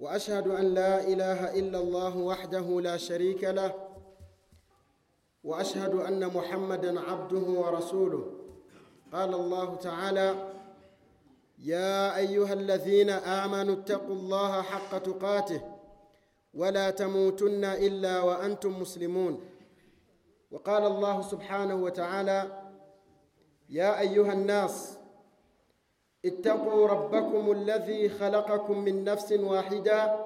وأشهد أن لا إله إلا الله وحده لا شريك له وأشهد أن محمدا عبده ورسوله. قال الله تعالى يا أيها الذين آمنوا اتقوا الله حق تقاته ولا تموتن إلا وأنتم مسلمون. وقال الله سبحانه وتعالى يا أيها الناس اتقوا ربكم الذي خلقكم من نفس واحدة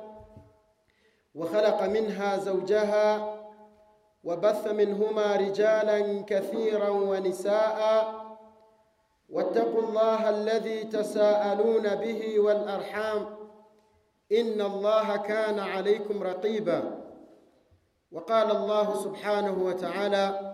وخلق منها زوجها وبث منهما رجالا كثيرا ونساء واتقوا الله الذي تساءلون به والأرحام إن الله كان عليكم رقيبا وقال الله سبحانه وتعالى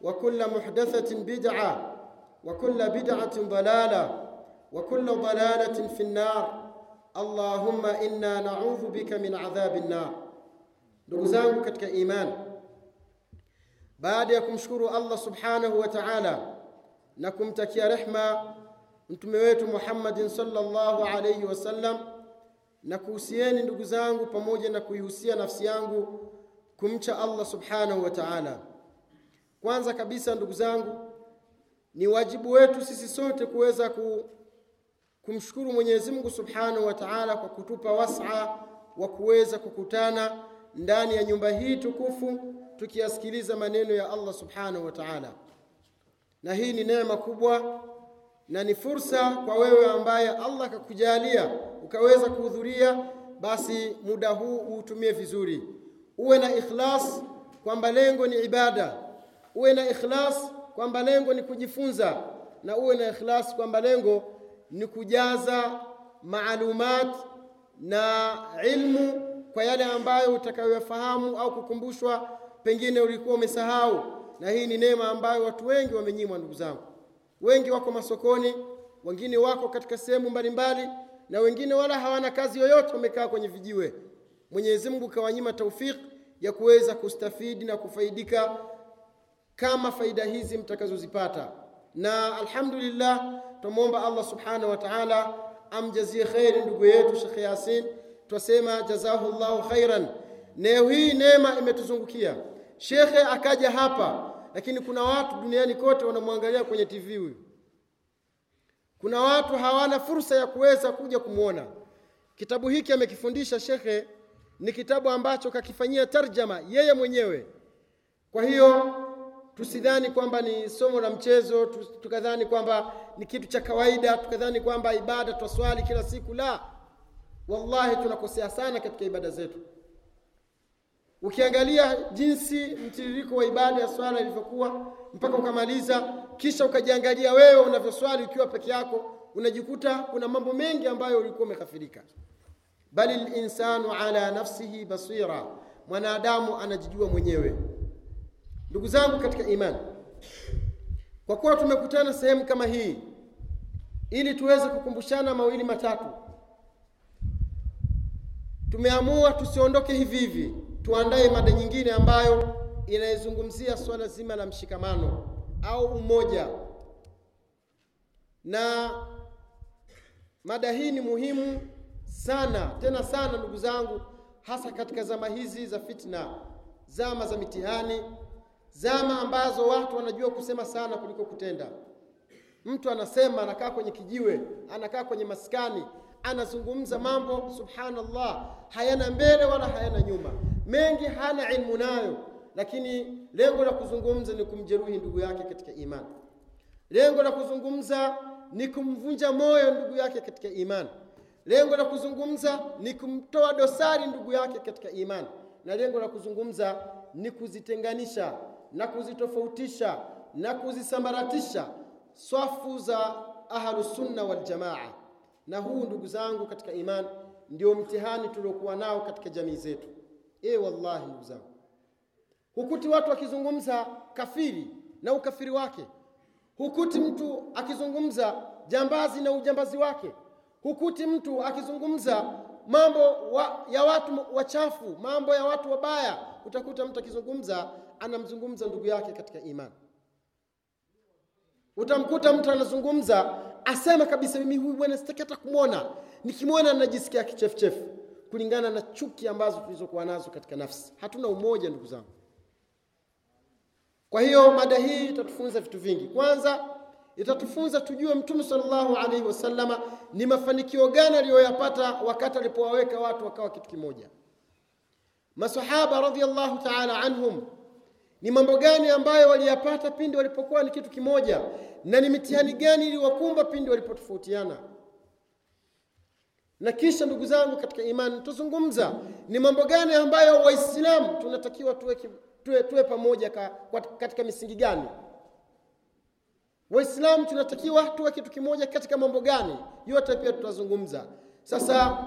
وكل محدثة بدعة وكل بدعة ضلالة وكل ضلالة في النار. اللهم إنا نعوذ بك من عذاب النار. نغزانك كتك إيمان. بعد يكم شكر الله سبحانه وتعالى نكم تكيا رحمة. أنتم ويت محمد صلى الله عليه وسلم. نكوسياني نغزانك بموجة نكويوسيا نفسيانك. كمشا الله سبحانه وتعالى. Kwanza kabisa ndugu zangu ni wajibu wetu sisi sote kuweza ku, kumshukuru mwenyezi mungu subhanahu wa taala kwa kutupa wasa wa kuweza kukutana ndani ya nyumba hii tukufu tukiyasikiliza maneno ya allah subhanahu wa taala. Na hii ni neema kubwa na ni fursa kwa wewe ambaye allah akakujalia ukaweza kuhudhuria basi muda huu uutumie vizuri. Uwe na ikhlas kwamba lengo ni ibada uwe na ikhlas kwamba lengo ni kujifunza na uwe na ikhlas kwamba lengo ni kujaza maalumat na ilmu kwa yale ambayo utakayoyafahamu au kukumbushwa pengine ulikuwa umesahau. Na hii ni neema ambayo watu wengi wamenyimwa ndugu zangu. Wengi wako masokoni wengine wako katika sehemu mbalimbali na wengine wala hawana kazi yoyote wamekaa kwenye vijiwe. Mwenyezi mungu kawanyima taufik ya kuweza kustafidi na kufaidika kama faida hizi mtakazozipata. Na alhamdulillah twamwomba allah subhanahu wa taala amjazie kheri ndugu yetu shekhe yasin. Twasema jazahu llahu khairan. Neo hii neema imetuzungukia. Shekhe akaja hapa lakini kuna watu duniani kote wanamwangalia kwenye tv huyu. Kuna watu hawana fursa ya kuweza kuja kumwona kitabu hiki amekifundisha shekhe ni kitabu ambacho kakifanyia tarjama yeye mwenyewe. Kwa hiyo tusidhani kwamba ni somo la mchezo tukadhani kwamba ni kitu cha kawaida tukadhani kwamba ibada twaswali kila siku la. Wallahi tunakosea sana katika ibada zetu. Ukiangalia jinsi mtiririko wa ibada ya swala ilivyokuwa mpaka ukamaliza kisha ukajiangalia wewe unavyoswali ukiwa peke yako unajikuta kuna mambo mengi ambayo ulikuwa umekafirika. Bali linsanu ala nafsihi basira. Mwanadamu anajijua mwenyewe ndugu zangu katika imani kwa kuwa tumekutana sehemu kama hii ili tuweze kukumbushana mawili matatu tumeamua tusiondoke hivi hivi tuandae mada nyingine ambayo inayezungumzia swala zima la mshikamano au umoja. Na mada hii ni muhimu sana tena sana ndugu zangu hasa katika zama hizi za fitna zama za mitihani zama ambazo watu wanajua kusema sana kuliko kutenda. Mtu anasema anakaa kwenye kijiwe anakaa kwenye maskani anazungumza mambo subhanallah hayana mbele wala hayana nyuma. Mengi hana ilmu nayo lakini lengo la kuzungumza ni kumjeruhi ndugu yake katika imani lengo la kuzungumza ni kumvunja moyo ndugu yake katika imani lengo la kuzungumza ni kumtoa dosari ndugu yake katika imani na lengo la kuzungumza ni kuzitenganisha na kuzitofautisha na kuzisambaratisha swafu za ahlusunna waljamaa na huu ndugu zangu katika imani ndio mtihani tuliokuwa nao katika jamii zetu. E wallahi ndugu zangu. Hukuti watu wakizungumza kafiri na ukafiri wake. Hukuti mtu akizungumza jambazi na ujambazi wake. Hukuti mtu akizungumza mambo wa, ya watu wachafu mambo ya watu wabaya. Utakuta mtu akizungumza anamzungumza ndugu yake katika imani. Utamkuta mtu anazungumza asema kabisa mimi huyu bwana sitaki hata kumwona. Nikimwona najisikia kichefuchefu kulingana na chuki ambazo tulizokuwa nazo katika nafsi. Hatuna umoja ndugu zangu. Kwa hiyo mada hii itatufunza vitu vingi. Kwanza itatufunza tujue mtume salllahu alaihi wasallama ni mafanikio gani aliyoyapata wakati alipowaweka watu wakawa kitu kimoja. Masahaba radiallahu taala anhum ni mambo gani ambayo waliyapata pindi walipokuwa ni kitu kimoja? Na ni mitihani gani iliwakumba pindi walipotofautiana? Na kisha ndugu zangu katika imani tuzungumza. Ni mambo gani ambayo waislamu tunatakiwa tuwe, tuwe, tuwe pamoja ka, katika misingi gani? Waislamu tunatakiwa tuwe kitu kimoja katika mambo gani? Yote pia tutazungumza. Sasa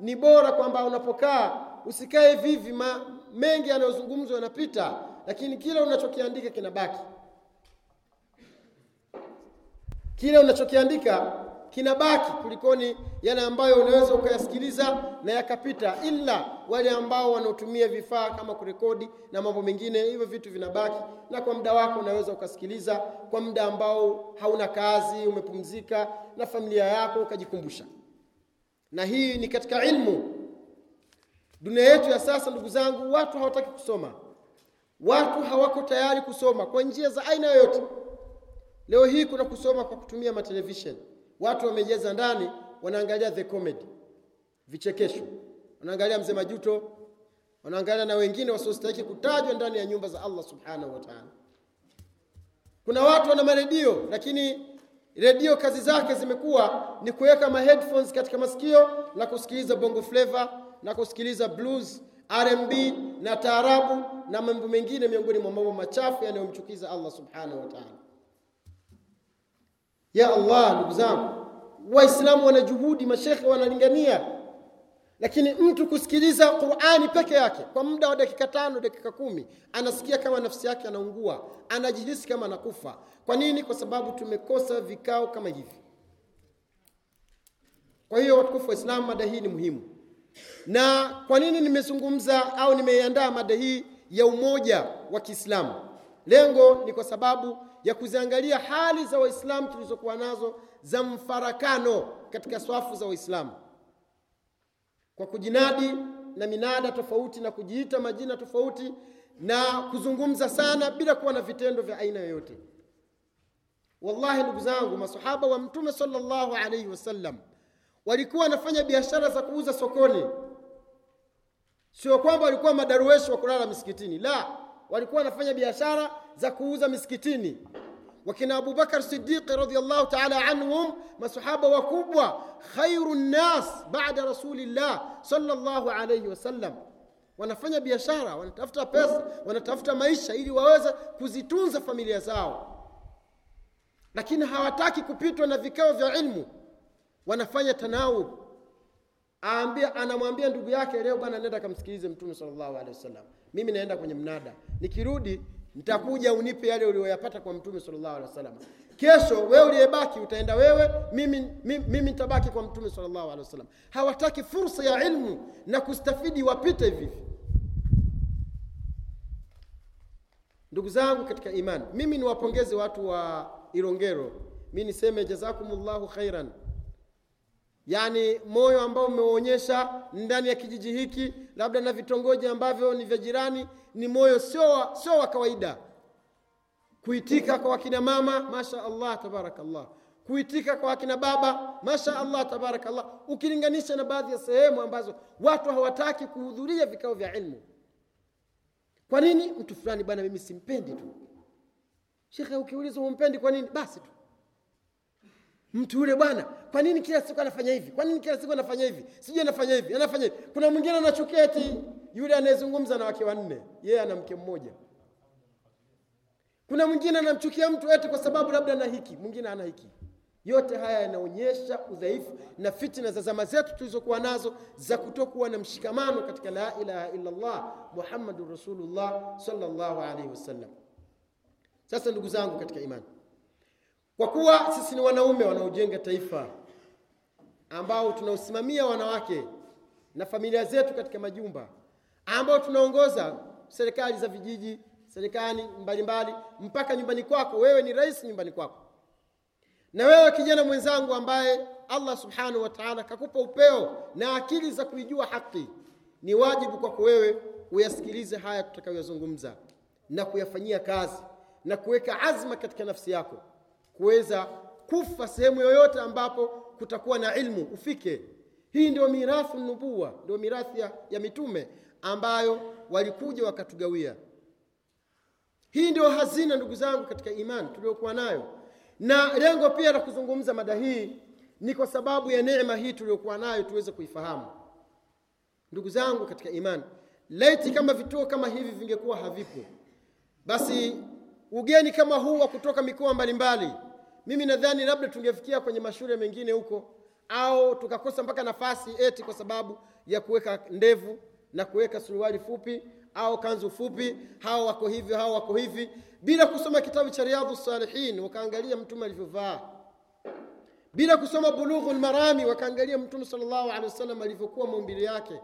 ni bora kwamba unapokaa usikae vivi ma, mengi yanayozungumzwa yanapita lakini kile unachokiandika kinabaki. Kile unachokiandika kinabaki kulikoni yale ambayo unaweza ukayasikiliza na yakapita ila wale ambao wanaotumia vifaa kama kurekodi na mambo mengine hivyo vitu vinabaki na kwa muda wako unaweza ukasikiliza kwa muda ambao hauna kazi umepumzika na familia yako ukajikumbusha. Na hii ni katika ilmu. Dunia yetu ya sasa ndugu zangu watu hawataki kusoma watu hawako tayari kusoma kwa njia za aina yoyote. Leo hii kuna kusoma kwa kutumia matelevishen watu wamejeza ndani wanaangalia the comedy. Vichekesho. Wanaangalia mzee majuto. Wanaangalia na wengine wasiostahili kutajwa ndani ya nyumba za allah subhanahu wa taala. Kuna watu wana maredio lakini redio kazi zake zimekuwa ni kuweka maheadphones katika masikio na kusikiliza bongo flava na kusikiliza blues rmb na taarabu na mambo mengine miongoni mwa mambo machafu yanayomchukiza allah subhanahu wa taala. Ya allah ndugu zangu waislamu wana juhudi mashekhe wanalingania. Lakini mtu kusikiliza qurani peke yake kwa muda wa dakika tano dakika kumi anasikia kama nafsi yake anaungua anajihisi kama anakufa. Kwa nini? Kwa sababu tumekosa vikao kama hivi. Kwa hiyo watukufu wa mada hii ni muhimu na kwa nini nimezungumza au nimeiandaa mada hii ya umoja wa kiislamu? Lengo ni kwa sababu ya kuziangalia hali za waislamu tulizokuwa nazo za mfarakano katika swafu za waislamu. Kwa kujinadi na minada tofauti na kujiita majina tofauti na kuzungumza sana bila kuwa na vitendo vya aina yoyote. Wallahi ndugu zangu masahaba wa mtume sallallahu alaihi wasallam walikuwa wanafanya biashara za kuuza sokoni. Sio kwamba walikuwa madarueshi wa kulala misikitini. La walikuwa wanafanya biashara za kuuza misikitini. Wakina abubakar sidiqi radiallahu taala anhum masahaba wakubwa khairu nnas bada rasulillah salllah alaihi wasallam wanafanya biashara wanatafuta pesa wanatafuta maisha ili waweze kuzitunza familia zao. Lakini hawataki kupitwa na vikao vya ilmu wanafanya tanawub. Aambia anamwambia ndugu yake leo bwana nenda kamsikilize mtume sallallahu alaihi wasallam. Mimi naenda kwenye mnada. Nikirudi nitakuja unipe yale uliyoyapata kwa mtume sallallahu alaihi wasallam. Kesho wewe uliyebaki utaenda wewe mimi mimi, mimi nitabaki kwa mtume sallallahu alaihi wasallam. Hawataki fursa ya ilmu na kustafidi wapite hivi. Ndugu zangu katika imani mimi niwapongeze watu wa Ilongero, mi niseme jazakumullahu khairan yaani moyo ambao umeonyesha ndani ya kijiji hiki labda na vitongoji ambavyo ni vya jirani ni moyo sio sio wa kawaida. Kuitika kwa wakina mama masha allah tabarakallah. Kuitika kwa wakina baba masha allah tabarakallah. Ukilinganisha na baadhi ya sehemu ambazo watu hawataki kuhudhuria vikao vya ilmu. Kwa nini? Mtu fulani bwana mimi simpendi tu. Shekhe ukiulizwa humpendi kwa nini? Basi tu mtu yule bwana kwa nini kila siku anafanya hivi? Kwa nini kila siku anafanya hivi? Sijui anafanya hivi anafanya hivi. Kuna mwingine anachukia yule anayezungumza na wake wanne yeye ana mke mmoja. Kuna mwingine anamchukia mtu eti kwa sababu labda ana hiki mwingine ana hiki. Yote haya yanaonyesha udhaifu na fitna za zama zetu tulizokuwa nazo za kutokuwa na mshikamano katika la ilaha illallah muhammadun rasulullah sallallahu alaihi wasallam. Sasa ndugu zangu katika imani kwa kuwa sisi ni wanaume wanaojenga taifa ambao tunaosimamia wanawake na familia zetu katika majumba ambao tunaongoza serikali za vijiji serikali mbalimbali mpaka nyumbani kwako. Wewe ni rais nyumbani kwako. Na wewe kijana mwenzangu ambaye allah subhanahu wa taala kakupa upeo na akili za kuijua haki ni wajibu kwako wewe uyasikilize haya tutakayoyazungumza na kuyafanyia kazi na kuweka azma katika nafsi yako kuweza kufa sehemu yoyote ambapo kutakuwa na ilmu ufike. Hii ndio mirathi nubuwa ndio mirathi ya, ya mitume ambayo walikuja wakatugawia. Hii ndio hazina ndugu zangu katika imani tuliokuwa nayo. Na lengo pia la kuzungumza mada hii ni kwa sababu ya neema hii tuliyokuwa nayo tuweze kuifahamu. Ndugu zangu katika imani laiti kama vituo kama hivi vingekuwa havipo basi ugeni kama huu wa kutoka mikoa mbalimbali mimi nadhani labda tungefikia kwenye mashule mengine huko au tukakosa mpaka nafasi eti kwa sababu ya kuweka ndevu na kuweka suruali fupi au kanzu fupi hawa wako hivi, hawa wako hivi. Bila kusoma kitabu cha riadhu salihin wakaangalia mtume alivyovaa. Bila kusoma bulughu lmarami wakaangalia mtume salllahu alehi wasallam alivyokuwa maumbile yake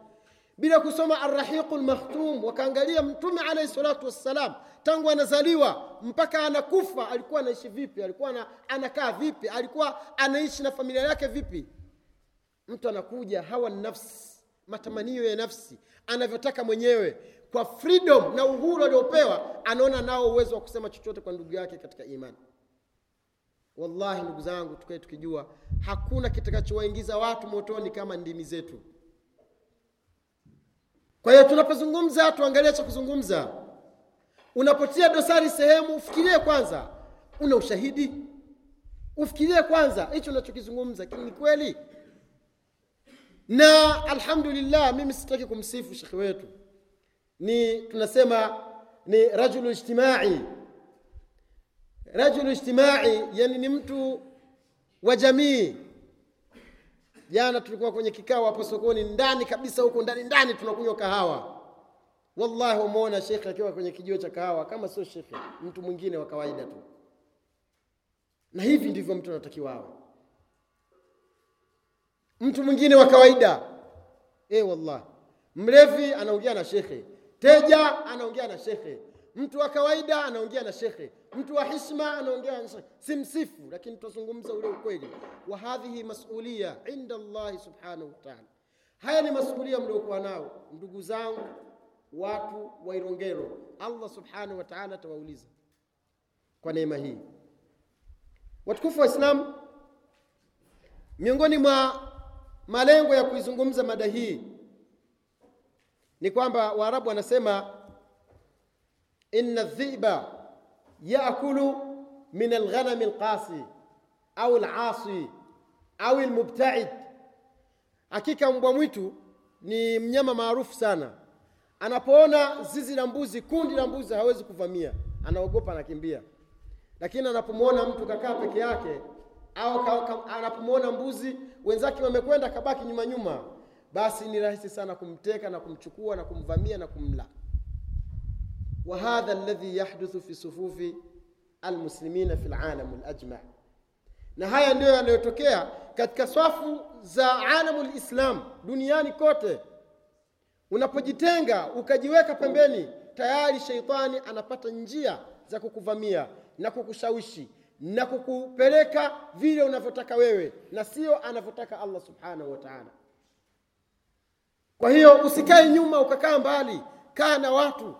bila kusoma arrahiqu lmakhtum wakaangalia mtume alaihi salatu wassalam tangu anazaliwa mpaka anakufa alikuwa anaishi vipi? Alikuwa anakaa vipi? Alikuwa anaishi na familia yake vipi? Mtu anakuja hawa nafsi matamanio ya nafsi anavyotaka mwenyewe. Kwa freedom na uhuru aliopewa anaona nao uwezo wa kusema chochote kwa ndugu yake katika imani. Wallahi ndugu zangu tukae tukijua hakuna kitakachowaingiza watu motoni kama ndimi zetu kwa hiyo tunapozungumza tuangalie cha kuzungumza. Unapotia dosari sehemu ufikirie kwanza una ushahidi? Ufikirie kwanza hicho unachokizungumza ni kweli? Na alhamdulillah mimi sitaki kumsifu shekhe wetu. Ni tunasema ni rajulu ijtimai. Rajulu ijtimai yani ni mtu wa jamii jana tulikuwa kwenye kikao hapo sokoni ndani kabisa huko ndani ndani tunakunywa kahawa. Wallahi umeona shekhe akiwa kwenye kijio cha kahawa kama sio shekhe mtu mwingine wa kawaida tu. Na hivi ndivyo mtu anatakiwa awe. Mtu mwingine wa kawaida. E wallahi. Mlevi anaongea na shekhe teja anaongea na shekhe mtu wa kawaida anaongea na shekhe. Mtu wa hishma anaongea na shekhe. Simsifu lakini tutazungumza ule ukweli. Wa hadhihi masulia inda llahi subhanahu wataala haya ni masulia mliokuwa nao ndugu zangu watu wa irongero. Allah subhanahu wataala atawauliza kwa neema hii. Watukufu wa Islam, miongoni mwa malengo ya kuizungumza mada hii ni kwamba waarabu wanasema inna dhiba yaakulu min alghanami alqasi au alasi au almubtaid. Hakika mbwa mwitu ni mnyama maarufu sana. Anapoona zizi la mbuzi kundi la mbuzi hawezi kuvamia. Anaogopa anakimbia. Lakini anapomwona mtu kakaa peke yake au anapomwona mbuzi wenzake wamekwenda kabaki nyuma nyuma basi ni rahisi sana kumteka na kumchukua na kumvamia na kumla wa hadha yahduthu fi sufufi almuslimina fi lalamu alajma, na haya ndiyo yanayotokea katika swafu za alamu lislam duniani kote. Unapojitenga ukajiweka pembeni, tayari sheitani anapata njia za kukuvamia na kukushawishi na kukupeleka vile unavyotaka wewe na sio anavyotaka Allah subhanahu wataala. Kwa hiyo usikae nyuma ukakaa mbali, kaa na watu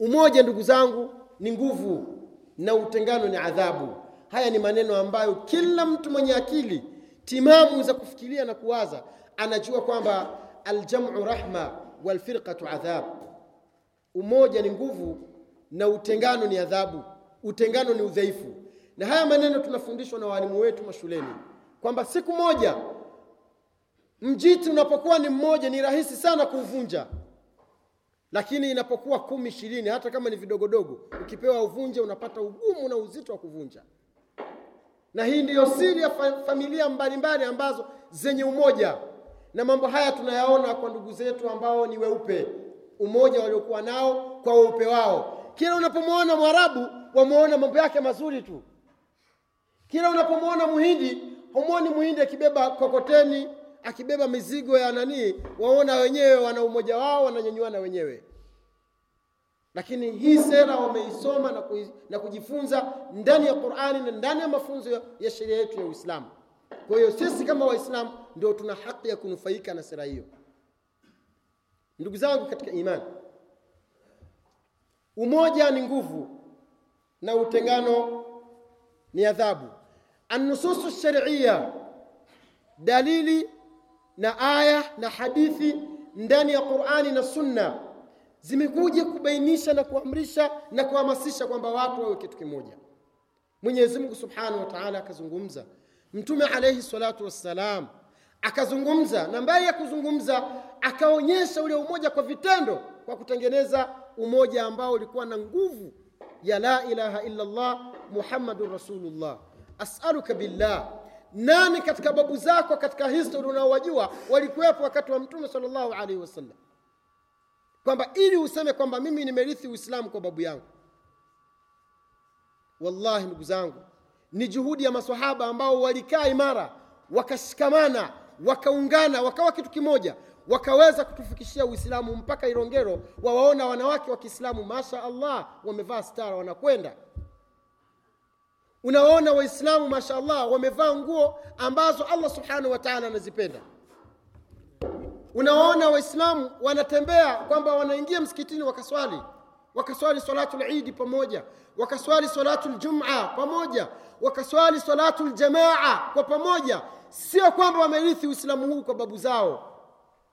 umoja ndugu zangu ni nguvu na utengano ni adhabu. Haya ni maneno ambayo kila mtu mwenye akili timamu za kufikiria na kuwaza anajua kwamba aljamu rahma walfirqatu adhab. Umoja ni nguvu na utengano ni adhabu. Utengano ni udhaifu. Na haya maneno tunafundishwa na walimu wetu mashuleni kwamba siku moja mjiti unapokuwa ni mmoja ni rahisi sana kuuvunja lakini inapokuwa kumi ishirini hata kama ni vidogodogo ukipewa uvunje unapata ugumu na uzito wa kuvunja. Na hii ndiyo siri ya fa- familia mbalimbali ambazo zenye umoja. Na mambo haya tunayaona kwa ndugu zetu ambao ni weupe. Umoja waliokuwa nao kwa weupe wao. Kila unapomwona mwarabu wamwona mambo yake mazuri tu. Kila unapomwona muhindi humwoni muhindi akibeba kokoteni akibeba mizigo ya nanii waona wenyewe wana umoja wao wananyanyuana wenyewe. Lakini hii sera wameisoma na, na kujifunza ndani ya qurani na ndani ya mafunzo ya, sheria yetu ya uislamu. Kwa hiyo sisi kama waislamu ndio tuna haki ya kunufaika na sera hiyo. Ndugu zangu katika imani umoja ni nguvu na utengano ni adhabu. Annususu shariia dalili na aya na hadithi ndani ya qurani na sunna zimekuja kubainisha na kuamrisha na kuhamasisha kwamba watu wawe kitu kimoja. Mwenyezi mungu subhanahu wa taala akazungumza. Mtume alaihi salatu wassalam akazungumza na mbali ya kuzungumza akaonyesha ule umoja kwa vitendo kwa kutengeneza umoja ambao ulikuwa na nguvu ya la ilaha illa llah muhammadun rasulullah. Asaluka billah nani katika babu zako katika histori unaowajua walikuwepo wakati wa mtume salllahu alaihi wasallam? Kwamba ili useme kwamba mimi nimerithi uislamu kwa babu yangu. Wallahi ndugu zangu ni juhudi ya masahaba ambao walikaa imara wakashikamana wakaungana wakawa kitu kimoja wakaweza kutufikishia uislamu mpaka irongero wawaona wanawake wa kiislamu masha allah wamevaa stara wanakwenda unawaona waislamu mashaallah wamevaa nguo ambazo allah subhanahu wa taala anazipenda. Unawaona waislamu wanatembea kwamba wanaingia msikitini wakaswali. Wakaswali salatu lidi pamoja. Wakaswali salatu ljuma pamoja. Wakaswali salatu ljamaa kwa pamoja. Sio kwamba wamerithi uislamu huu kwa babu zao.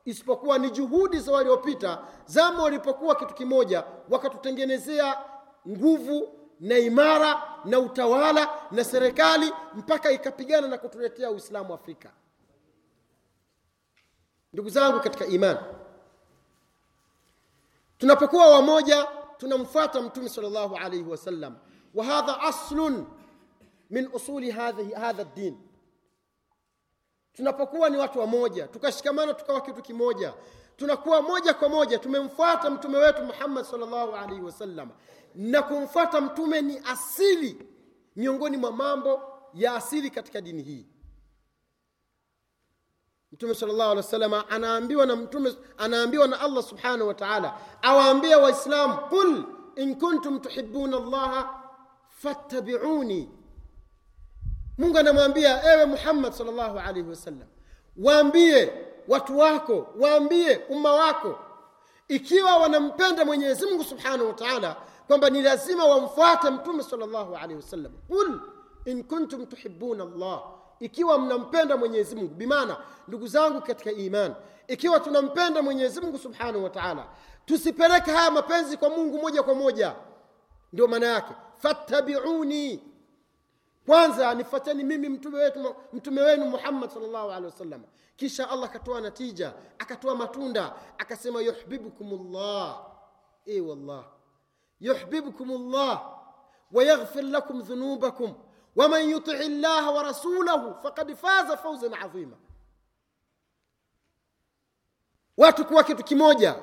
Isipokuwa ni juhudi za waliopita zama walipokuwa kitu kimoja wakatutengenezea nguvu na imara na utawala na serikali mpaka ikapigana na kutuletea uislamu afrika. Ndugu zangu katika imani tunapokuwa wamoja tunamfuata mtume sal llahu alaihi wasallam wa hadha aslun min usuli hadha din tunapokuwa ni watu wamoja tukashikamana tukawa kitu kimoja tunakuwa moja kwa moja tumemfuata mtume wetu muhammad salllahu alaihi wasallam. Na kumfuata mtume ni asili miongoni mwa mambo ya asili katika dini hii. Mtume salllahu alehi wasallam anaambiwa na mtume anaambiwa na allah subhanahu wa taala awaambia waislamu qul in kuntum tuhibuna llaha fattabiuni. Mungu anamwambia ewe muhammad salllahu alaihi wasallam waambie watu wako waambie umma wako. Ikiwa wanampenda mwenyezi mungu subhanahu wa taala kwamba ni lazima wamfuate mtume salllahu alaihi wasallam. Qul in kuntum tuhibuna llah ikiwa mnampenda mwenyezi mungu bimaana ndugu zangu katika iman ikiwa tunampenda mwenyezi mungu subhanahu wa taala tusipeleke haya mapenzi kwa mungu moja kwa moja. Ndio maana yake fattabiuni kwanza nifateni mimi mtume wetu mtume wenu muhammad salllahu alehi wasallam. Kisha allah akatoa natija akatoa matunda akasema yuhbibukum llah e wallah. Yuhbibukum llah wayaghfir lakum dhunubakum waman yutii llaha wa rasulahu faqad faza fauzan adhima watu kuwa kitu kimoja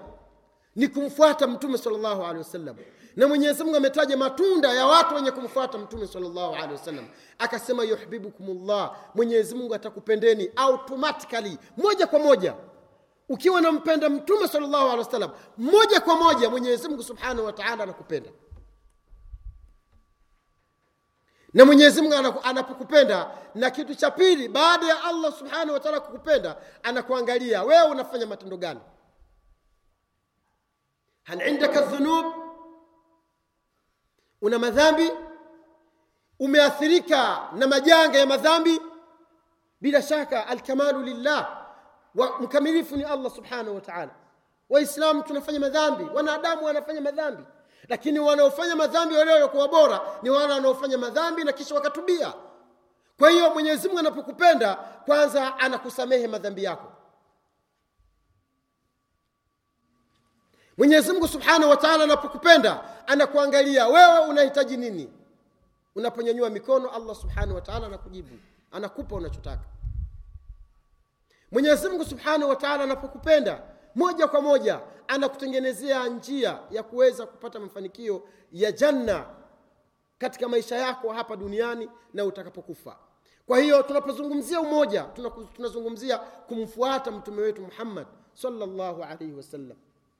ni kumfuata mtume salllahu alehi wasallam. Na mwenyezi mungu ametaja matunda ya watu wenye kumfuata mtume salllahu alehi wasallam. Akasema yuhbibukum llah mwenyezi mungu atakupendeni automatically moja kwa moja. Ukiwa nampenda mtume salllahu alehi wasallam moja kwa moja mwenyezi mungu subhanahu wa taala anakupenda. Na mwenyezi mungu anapokupenda na kitu cha pili baada ya allah subhanahu wa taala kukupenda anakuangalia wewe unafanya matendo gani hal indaka dhunub una madhambi? Umeathirika na majanga ya madhambi? Bila shaka alkamalu lillah wa mkamilifu ni allah subhanahu wa taala. Waislamu tunafanya madhambi wanadamu wanafanya madhambi. Lakini wanaofanya madhambi wale waliokuwa bora ni wale wanaofanya madhambi na kisha wakatubia. Kwa hiyo mwenyezi mungu anapokupenda kwanza anakusamehe madhambi yako mwenyezi mungu subhanahu wa taala anapokupenda anakuangalia wewe unahitaji nini. Unaponyanyua mikono allah subhanahu wa taala anakujibu anakupa unachotaka. Mwenyezi mungu subhanahu wa taala anapokupenda moja kwa moja anakutengenezea njia ya kuweza kupata mafanikio ya janna katika maisha yako hapa duniani na utakapokufa. Kwa hiyo tunapozungumzia umoja tunazungumzia kumfuata mtume wetu muhammad sallallahu alaihi wasallam